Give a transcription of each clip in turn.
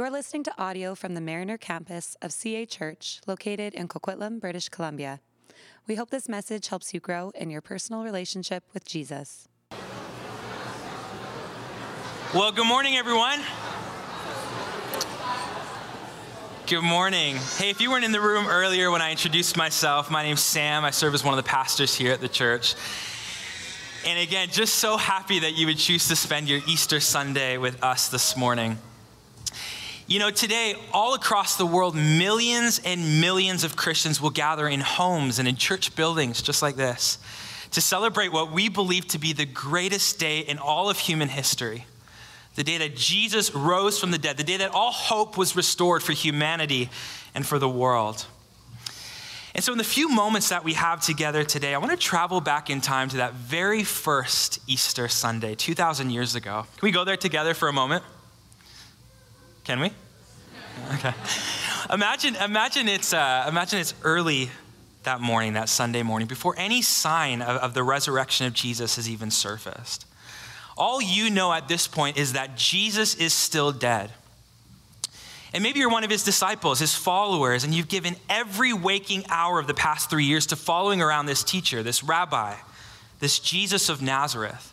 You're listening to audio from the Mariner campus of CA Church, located in Coquitlam, British Columbia. We hope this message helps you grow in your personal relationship with Jesus. Well, good morning, everyone. Good morning. Hey, if you weren't in the room earlier when I introduced myself, my name's Sam. I serve as one of the pastors here at the church. And again, just so happy that you would choose to spend your Easter Sunday with us this morning. You know, today, all across the world, millions and millions of Christians will gather in homes and in church buildings just like this to celebrate what we believe to be the greatest day in all of human history the day that Jesus rose from the dead, the day that all hope was restored for humanity and for the world. And so, in the few moments that we have together today, I want to travel back in time to that very first Easter Sunday, 2,000 years ago. Can we go there together for a moment? Can we? Okay. Imagine, imagine, it's, uh, imagine it's early that morning, that Sunday morning, before any sign of, of the resurrection of Jesus has even surfaced. All you know at this point is that Jesus is still dead. And maybe you're one of his disciples, his followers, and you've given every waking hour of the past three years to following around this teacher, this rabbi, this Jesus of Nazareth.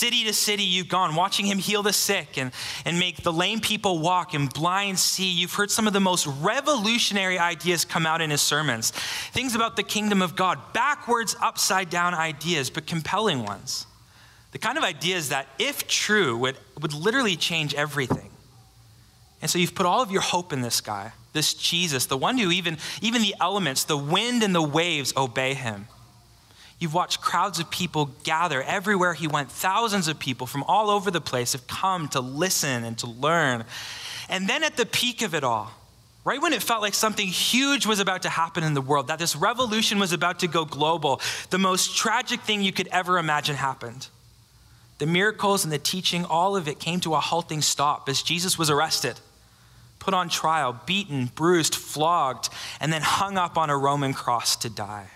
City to city, you've gone, watching him heal the sick and, and make the lame people walk and blind see. You've heard some of the most revolutionary ideas come out in his sermons. Things about the kingdom of God, backwards, upside down ideas, but compelling ones. The kind of ideas that, if true, would, would literally change everything. And so you've put all of your hope in this guy, this Jesus, the one who even, even the elements, the wind and the waves obey him. You've watched crowds of people gather everywhere he went. Thousands of people from all over the place have come to listen and to learn. And then at the peak of it all, right when it felt like something huge was about to happen in the world, that this revolution was about to go global, the most tragic thing you could ever imagine happened. The miracles and the teaching, all of it came to a halting stop as Jesus was arrested, put on trial, beaten, bruised, flogged, and then hung up on a Roman cross to die.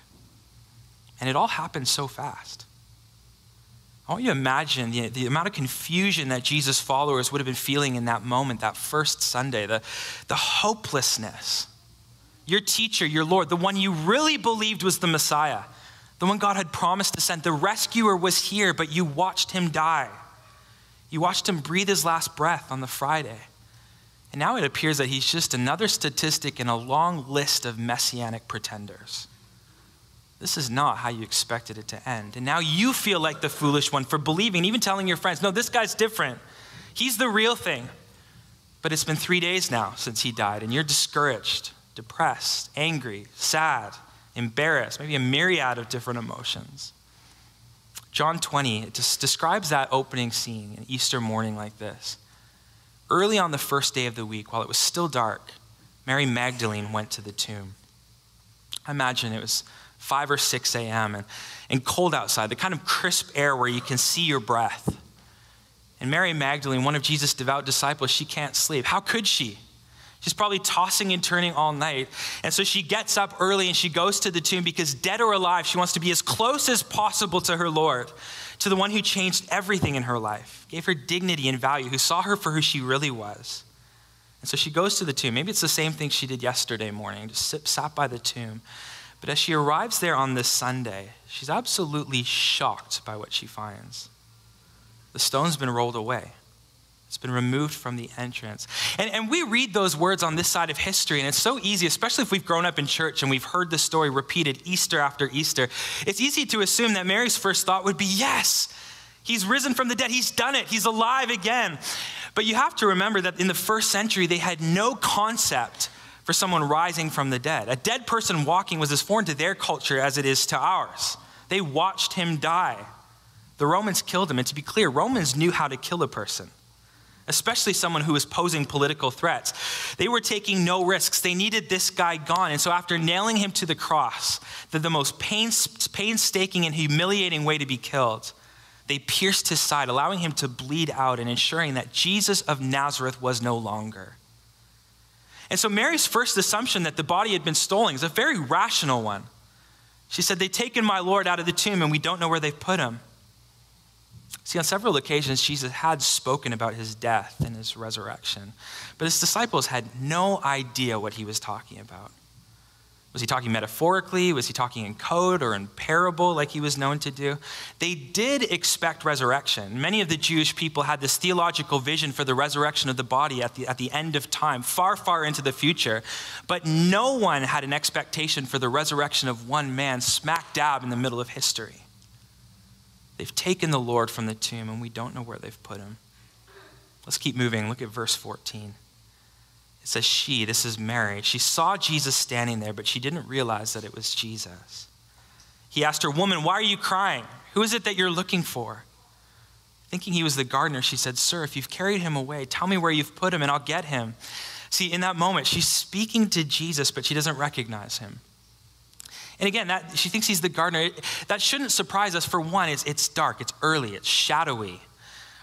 And it all happened so fast. I want you to imagine the, the amount of confusion that Jesus' followers would have been feeling in that moment, that first Sunday, the, the hopelessness. Your teacher, your Lord, the one you really believed was the Messiah, the one God had promised to send, the rescuer was here, but you watched him die. You watched him breathe his last breath on the Friday. And now it appears that he's just another statistic in a long list of messianic pretenders. This is not how you expected it to end. And now you feel like the foolish one for believing, even telling your friends, no, this guy's different. He's the real thing. But it's been three days now since he died, and you're discouraged, depressed, angry, sad, embarrassed, maybe a myriad of different emotions. John 20 it just describes that opening scene, an Easter morning like this. Early on the first day of the week, while it was still dark, Mary Magdalene went to the tomb. I imagine it was 5 or 6 a.m., and, and cold outside, the kind of crisp air where you can see your breath. And Mary Magdalene, one of Jesus' devout disciples, she can't sleep. How could she? She's probably tossing and turning all night. And so she gets up early and she goes to the tomb because, dead or alive, she wants to be as close as possible to her Lord, to the one who changed everything in her life, gave her dignity and value, who saw her for who she really was. And so she goes to the tomb. Maybe it's the same thing she did yesterday morning, just sat by the tomb. But as she arrives there on this Sunday, she's absolutely shocked by what she finds. The stone's been rolled away. It's been removed from the entrance. And, and we read those words on this side of history, and it's so easy, especially if we've grown up in church and we've heard the story repeated Easter after Easter. It's easy to assume that Mary's first thought would be, Yes, he's risen from the dead. He's done it. He's alive again. But you have to remember that in the first century, they had no concept for someone rising from the dead. A dead person walking was as foreign to their culture as it is to ours. They watched him die. The Romans killed him. And to be clear, Romans knew how to kill a person, especially someone who was posing political threats. They were taking no risks. They needed this guy gone. And so, after nailing him to the cross, the, the most painstaking and humiliating way to be killed, they pierced his side, allowing him to bleed out and ensuring that Jesus of Nazareth was no longer. And so Mary's first assumption that the body had been stolen is a very rational one. She said, They've taken my Lord out of the tomb and we don't know where they've put him. See, on several occasions, Jesus had spoken about his death and his resurrection, but his disciples had no idea what he was talking about. Was he talking metaphorically? Was he talking in code or in parable like he was known to do? They did expect resurrection. Many of the Jewish people had this theological vision for the resurrection of the body at the, at the end of time, far, far into the future. But no one had an expectation for the resurrection of one man smack dab in the middle of history. They've taken the Lord from the tomb and we don't know where they've put him. Let's keep moving. Look at verse 14. It says, She, this is Mary, she saw Jesus standing there, but she didn't realize that it was Jesus. He asked her, Woman, why are you crying? Who is it that you're looking for? Thinking he was the gardener, she said, Sir, if you've carried him away, tell me where you've put him and I'll get him. See, in that moment, she's speaking to Jesus, but she doesn't recognize him. And again, that, she thinks he's the gardener. That shouldn't surprise us. For one, it's, it's dark, it's early, it's shadowy.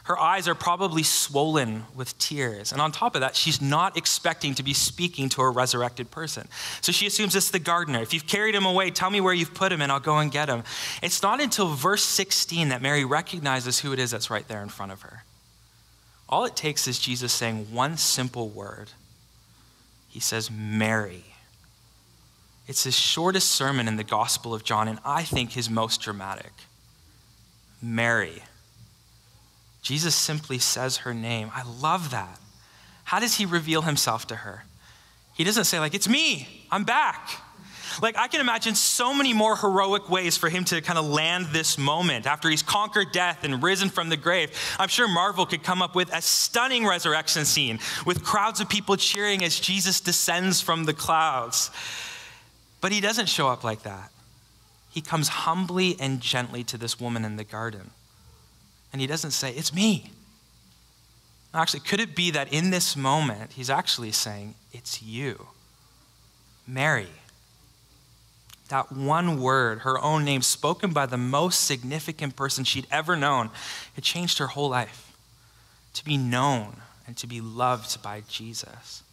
Her eyes are probably swollen with tears. And on top of that, she's not expecting to be speaking to a resurrected person. So she assumes it's the gardener. If you've carried him away, tell me where you've put him and I'll go and get him. It's not until verse 16 that Mary recognizes who it is that's right there in front of her. All it takes is Jesus saying one simple word. He says, Mary. It's his shortest sermon in the Gospel of John, and I think his most dramatic. Mary. Jesus simply says her name. I love that. How does he reveal himself to her? He doesn't say, like, it's me, I'm back. Like, I can imagine so many more heroic ways for him to kind of land this moment after he's conquered death and risen from the grave. I'm sure Marvel could come up with a stunning resurrection scene with crowds of people cheering as Jesus descends from the clouds. But he doesn't show up like that. He comes humbly and gently to this woman in the garden. And he doesn't say, It's me. Actually, could it be that in this moment, he's actually saying, It's you, Mary? That one word, her own name, spoken by the most significant person she'd ever known, it changed her whole life to be known and to be loved by Jesus.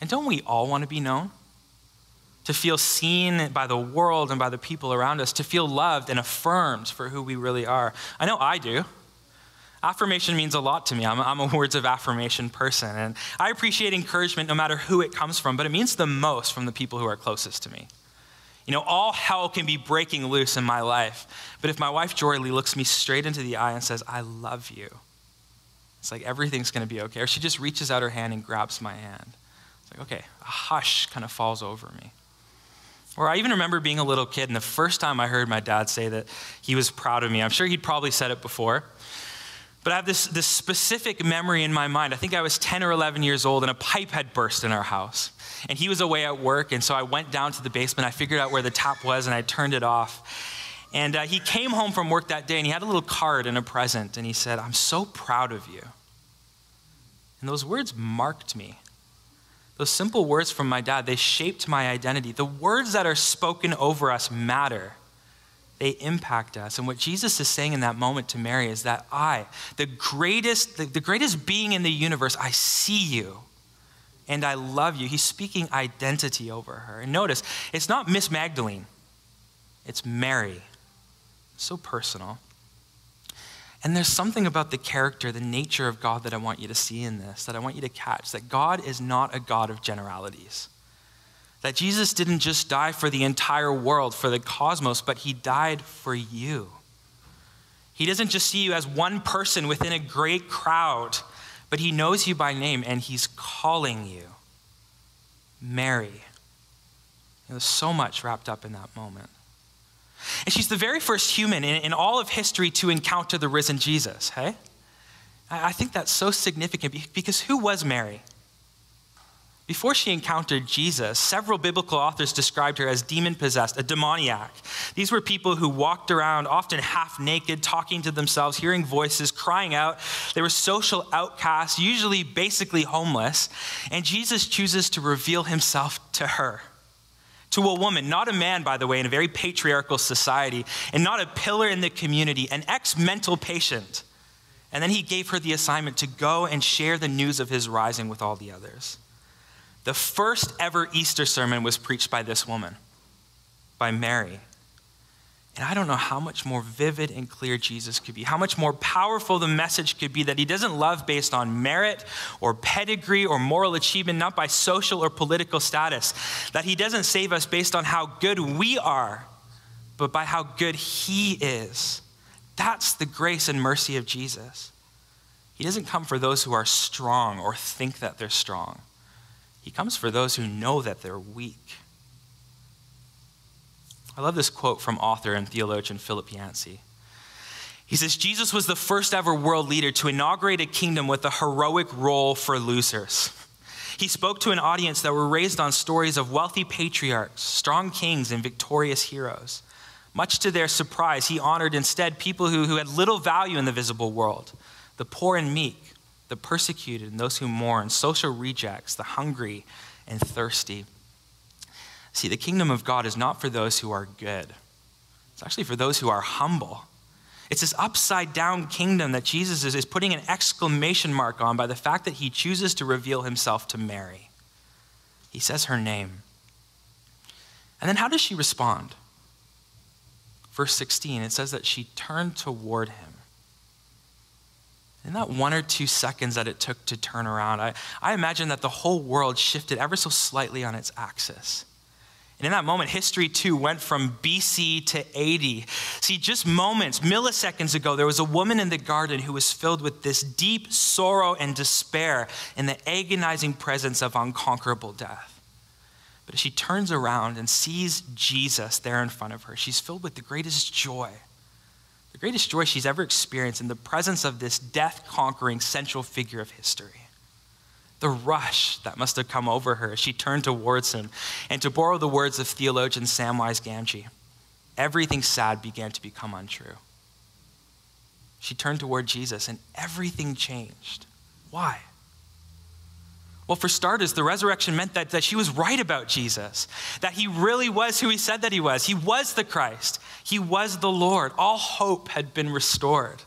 And don't we all want to be known? To feel seen by the world and by the people around us, to feel loved and affirmed for who we really are. I know I do. Affirmation means a lot to me. I'm, I'm, a words of affirmation person. And I appreciate encouragement no matter who it comes from, but it means the most from the people who are closest to me. You know, all hell can be breaking loose in my life. But if my wife, Jory Lee, looks me straight into the eye and says, I love you, it's like everything's going to be okay. Or she just reaches out her hand and grabs my hand. It's like, okay, a hush kind of falls over me. Or I even remember being a little kid, and the first time I heard my dad say that he was proud of me, I'm sure he'd probably said it before. But I have this, this specific memory in my mind. I think I was 10 or 11 years old, and a pipe had burst in our house. And he was away at work, and so I went down to the basement. I figured out where the tap was, and I turned it off. And uh, he came home from work that day, and he had a little card and a present, and he said, I'm so proud of you. And those words marked me. Those simple words from my dad, they shaped my identity. The words that are spoken over us matter they impact us. And what Jesus is saying in that moment to Mary is that I, the greatest, the, the greatest being in the universe, I see you and I love you. He's speaking identity over her. And notice, it's not Miss Magdalene, it's Mary. So personal. And there's something about the character, the nature of God that I want you to see in this, that I want you to catch that God is not a God of generalities. That Jesus didn't just die for the entire world, for the cosmos, but he died for you. He doesn't just see you as one person within a great crowd, but he knows you by name and he's calling you. Mary. There's so much wrapped up in that moment. And she's the very first human in, in all of history to encounter the risen Jesus, hey? I think that's so significant because who was Mary? Before she encountered Jesus, several biblical authors described her as demon possessed, a demoniac. These were people who walked around, often half naked, talking to themselves, hearing voices, crying out. They were social outcasts, usually basically homeless. And Jesus chooses to reveal himself to her. To a woman, not a man, by the way, in a very patriarchal society, and not a pillar in the community, an ex mental patient. And then he gave her the assignment to go and share the news of his rising with all the others. The first ever Easter sermon was preached by this woman, by Mary. And I don't know how much more vivid and clear Jesus could be, how much more powerful the message could be that he doesn't love based on merit or pedigree or moral achievement, not by social or political status, that he doesn't save us based on how good we are, but by how good he is. That's the grace and mercy of Jesus. He doesn't come for those who are strong or think that they're strong. He comes for those who know that they're weak. I love this quote from author and theologian Philip Yancey. He says, Jesus was the first ever world leader to inaugurate a kingdom with a heroic role for losers. He spoke to an audience that were raised on stories of wealthy patriarchs, strong kings, and victorious heroes. Much to their surprise, he honored instead people who, who had little value in the visible world the poor and meek, the persecuted, and those who mourn, social rejects, the hungry and thirsty. See, the kingdom of God is not for those who are good, it's actually for those who are humble. It's this upside down kingdom that Jesus is, is putting an exclamation mark on by the fact that he chooses to reveal himself to Mary. He says her name. And then how does she respond? Verse 16, it says that she turned toward him. In that one or two seconds that it took to turn around, I, I imagine that the whole world shifted ever so slightly on its axis. And in that moment, history too went from BC to AD. See, just moments, milliseconds ago, there was a woman in the garden who was filled with this deep sorrow and despair in the agonizing presence of unconquerable death. But as she turns around and sees Jesus there in front of her, she's filled with the greatest joy. The greatest joy she's ever experienced in the presence of this death conquering central figure of history the rush that must have come over her as she turned towards him. And to borrow the words of theologian Samwise Gamgee, everything sad began to become untrue. She turned toward Jesus and everything changed. Why? Well, for starters, the resurrection meant that, that she was right about Jesus, that he really was who he said that he was. He was the Christ, he was the Lord. All hope had been restored.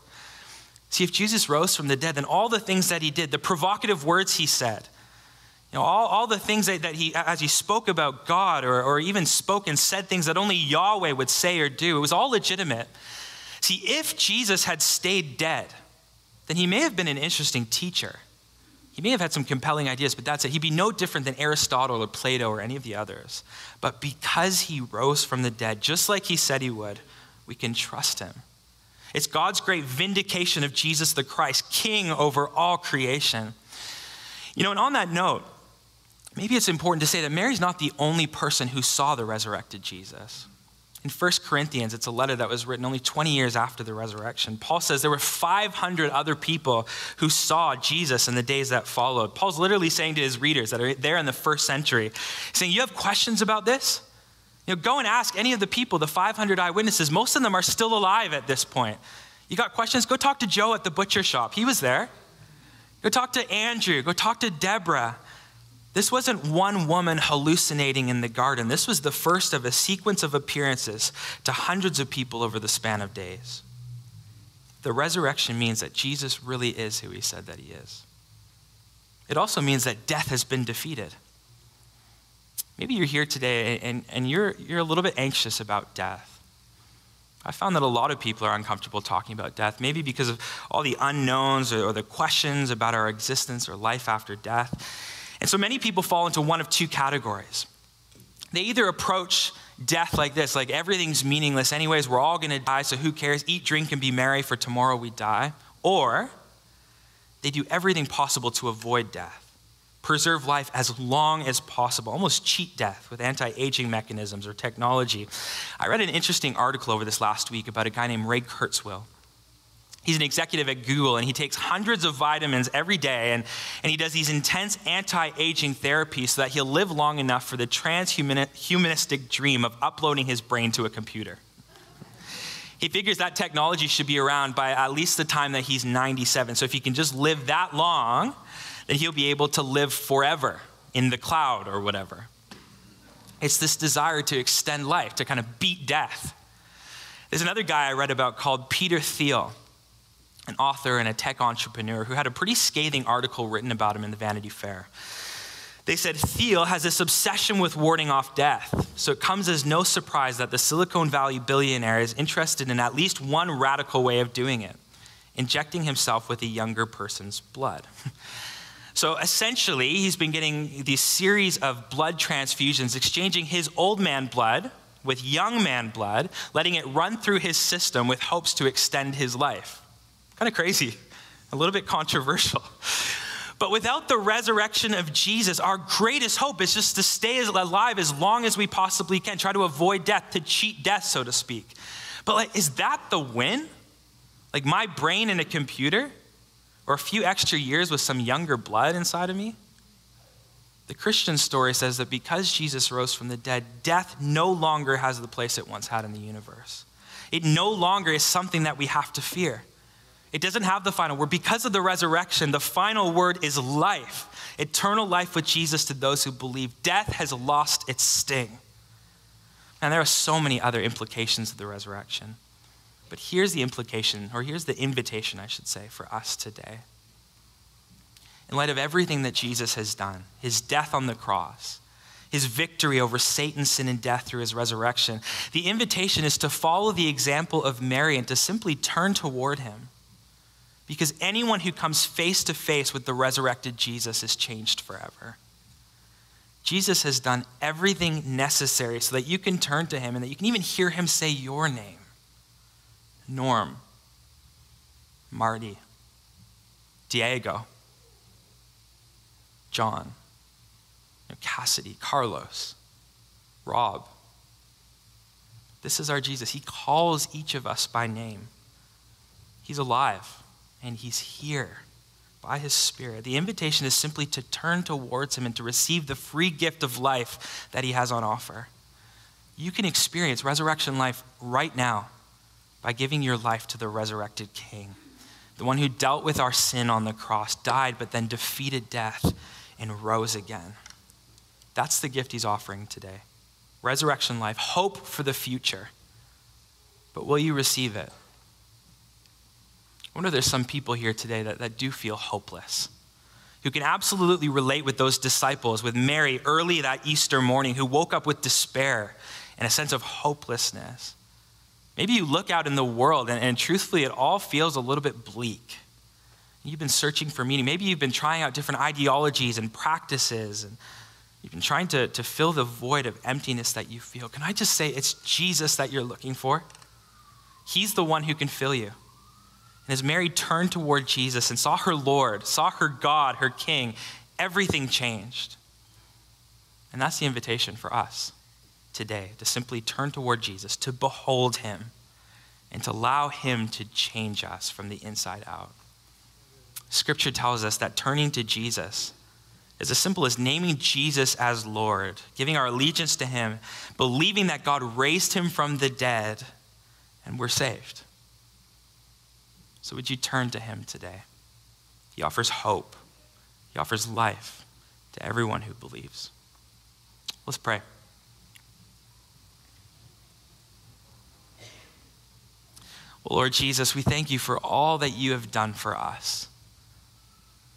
See, if Jesus rose from the dead, then all the things that he did, the provocative words he said, you know, all, all the things that, that he, as he spoke about God or, or even spoke and said things that only Yahweh would say or do, it was all legitimate. See, if Jesus had stayed dead, then he may have been an interesting teacher. He may have had some compelling ideas, but that's it. He'd be no different than Aristotle or Plato or any of the others. But because he rose from the dead, just like he said he would, we can trust him. It's God's great vindication of Jesus the Christ, king over all creation. You know, and on that note, maybe it's important to say that Mary's not the only person who saw the resurrected Jesus. In 1 Corinthians, it's a letter that was written only 20 years after the resurrection. Paul says there were 500 other people who saw Jesus in the days that followed. Paul's literally saying to his readers that are there in the first century, saying, You have questions about this? You know, go and ask any of the people, the 500 eyewitnesses. Most of them are still alive at this point. You got questions? Go talk to Joe at the butcher shop. He was there. Go talk to Andrew. Go talk to Deborah. This wasn't one woman hallucinating in the garden. This was the first of a sequence of appearances to hundreds of people over the span of days. The resurrection means that Jesus really is who he said that he is. It also means that death has been defeated. Maybe you're here today and, and you're, you're a little bit anxious about death. I found that a lot of people are uncomfortable talking about death, maybe because of all the unknowns or, or the questions about our existence or life after death. And so many people fall into one of two categories. They either approach death like this, like everything's meaningless, anyways, we're all gonna die, so who cares? Eat, drink, and be merry, for tomorrow we die. Or they do everything possible to avoid death preserve life as long as possible, almost cheat death with anti aging mechanisms or technology. I read an interesting article over this last week about a guy named Ray Kurzweil. He's an executive at Google and he takes hundreds of vitamins every day and, and he does these intense anti aging therapies so that he'll live long enough for the transhumanistic dream of uploading his brain to a computer. He figures that technology should be around by at least the time that he's 97. So if he can just live that long, that he'll be able to live forever in the cloud or whatever. It's this desire to extend life, to kind of beat death. There's another guy I read about called Peter Thiel, an author and a tech entrepreneur who had a pretty scathing article written about him in the Vanity Fair. They said Thiel has this obsession with warding off death. So it comes as no surprise that the Silicon Valley billionaire is interested in at least one radical way of doing it injecting himself with a younger person's blood. So essentially, he's been getting these series of blood transfusions, exchanging his old man blood with young man blood, letting it run through his system with hopes to extend his life. Kind of crazy, a little bit controversial. But without the resurrection of Jesus, our greatest hope is just to stay alive as long as we possibly can, try to avoid death, to cheat death, so to speak. But like, is that the win? Like my brain in a computer? Or a few extra years with some younger blood inside of me? The Christian story says that because Jesus rose from the dead, death no longer has the place it once had in the universe. It no longer is something that we have to fear. It doesn't have the final word. Because of the resurrection, the final word is life eternal life with Jesus to those who believe. Death has lost its sting. And there are so many other implications of the resurrection. But here's the implication, or here's the invitation, I should say, for us today. In light of everything that Jesus has done, his death on the cross, his victory over Satan, sin, and death through his resurrection, the invitation is to follow the example of Mary and to simply turn toward him because anyone who comes face to face with the resurrected Jesus is changed forever. Jesus has done everything necessary so that you can turn to him and that you can even hear him say your name Norm, Marty, Diego, John, Cassidy, Carlos, Rob. This is our Jesus. He calls each of us by name. He's alive and He's here by His Spirit. The invitation is simply to turn towards Him and to receive the free gift of life that He has on offer. You can experience resurrection life right now by giving your life to the resurrected King, the one who dealt with our sin on the cross, died, but then defeated death and rose again. That's the gift He's offering today resurrection life, hope for the future. But will you receive it? I wonder if there's some people here today that, that do feel hopeless, who can absolutely relate with those disciples, with Mary early that Easter morning, who woke up with despair and a sense of hopelessness. Maybe you look out in the world and, and truthfully, it all feels a little bit bleak. You've been searching for meaning. Maybe you've been trying out different ideologies and practices, and you've been trying to, to fill the void of emptiness that you feel. Can I just say it's Jesus that you're looking for? He's the one who can fill you. And as Mary turned toward Jesus and saw her Lord, saw her God, her King, everything changed. And that's the invitation for us today to simply turn toward Jesus, to behold him, and to allow him to change us from the inside out. Scripture tells us that turning to Jesus is as simple as naming Jesus as Lord, giving our allegiance to him, believing that God raised him from the dead, and we're saved. So would you turn to him today? He offers hope, he offers life to everyone who believes. Let's pray. Well, Lord Jesus, we thank you for all that you have done for us,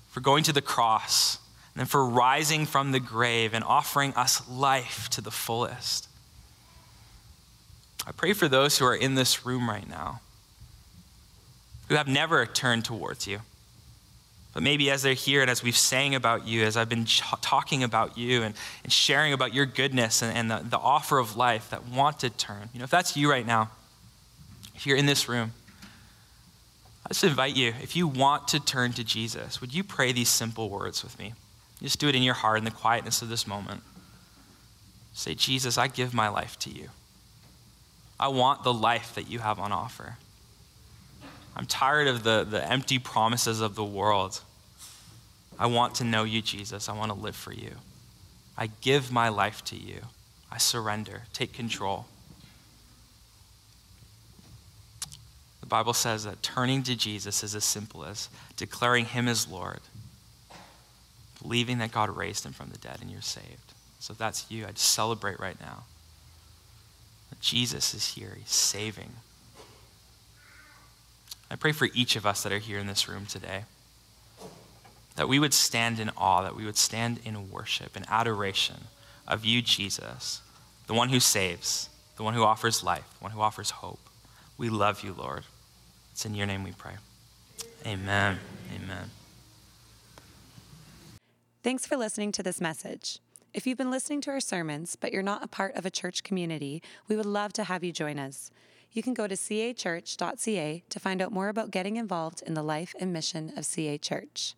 for going to the cross, and then for rising from the grave and offering us life to the fullest. I pray for those who are in this room right now who have never turned towards you. But maybe as they're here and as we've sang about you, as I've been ch- talking about you and, and sharing about your goodness and, and the, the offer of life that want to turn, you know, if that's you right now, you're in this room, I just invite you, if you want to turn to Jesus, would you pray these simple words with me? Just do it in your heart in the quietness of this moment. Say, Jesus, I give my life to you. I want the life that you have on offer. I'm tired of the, the empty promises of the world. I want to know you, Jesus. I want to live for you. I give my life to you. I surrender. Take control. Bible says that turning to Jesus is as simple as declaring him as Lord, believing that God raised him from the dead and you're saved. So if that's you, I just celebrate right now. Jesus is here, he's saving. I pray for each of us that are here in this room today. that we would stand in awe, that we would stand in worship and adoration of you, Jesus, the one who saves, the one who offers life, the one who offers hope. We love you, Lord. It's in your name we pray. Amen. Amen. Thanks for listening to this message. If you've been listening to our sermons, but you're not a part of a church community, we would love to have you join us. You can go to cachurch.ca to find out more about getting involved in the life and mission of CA Church.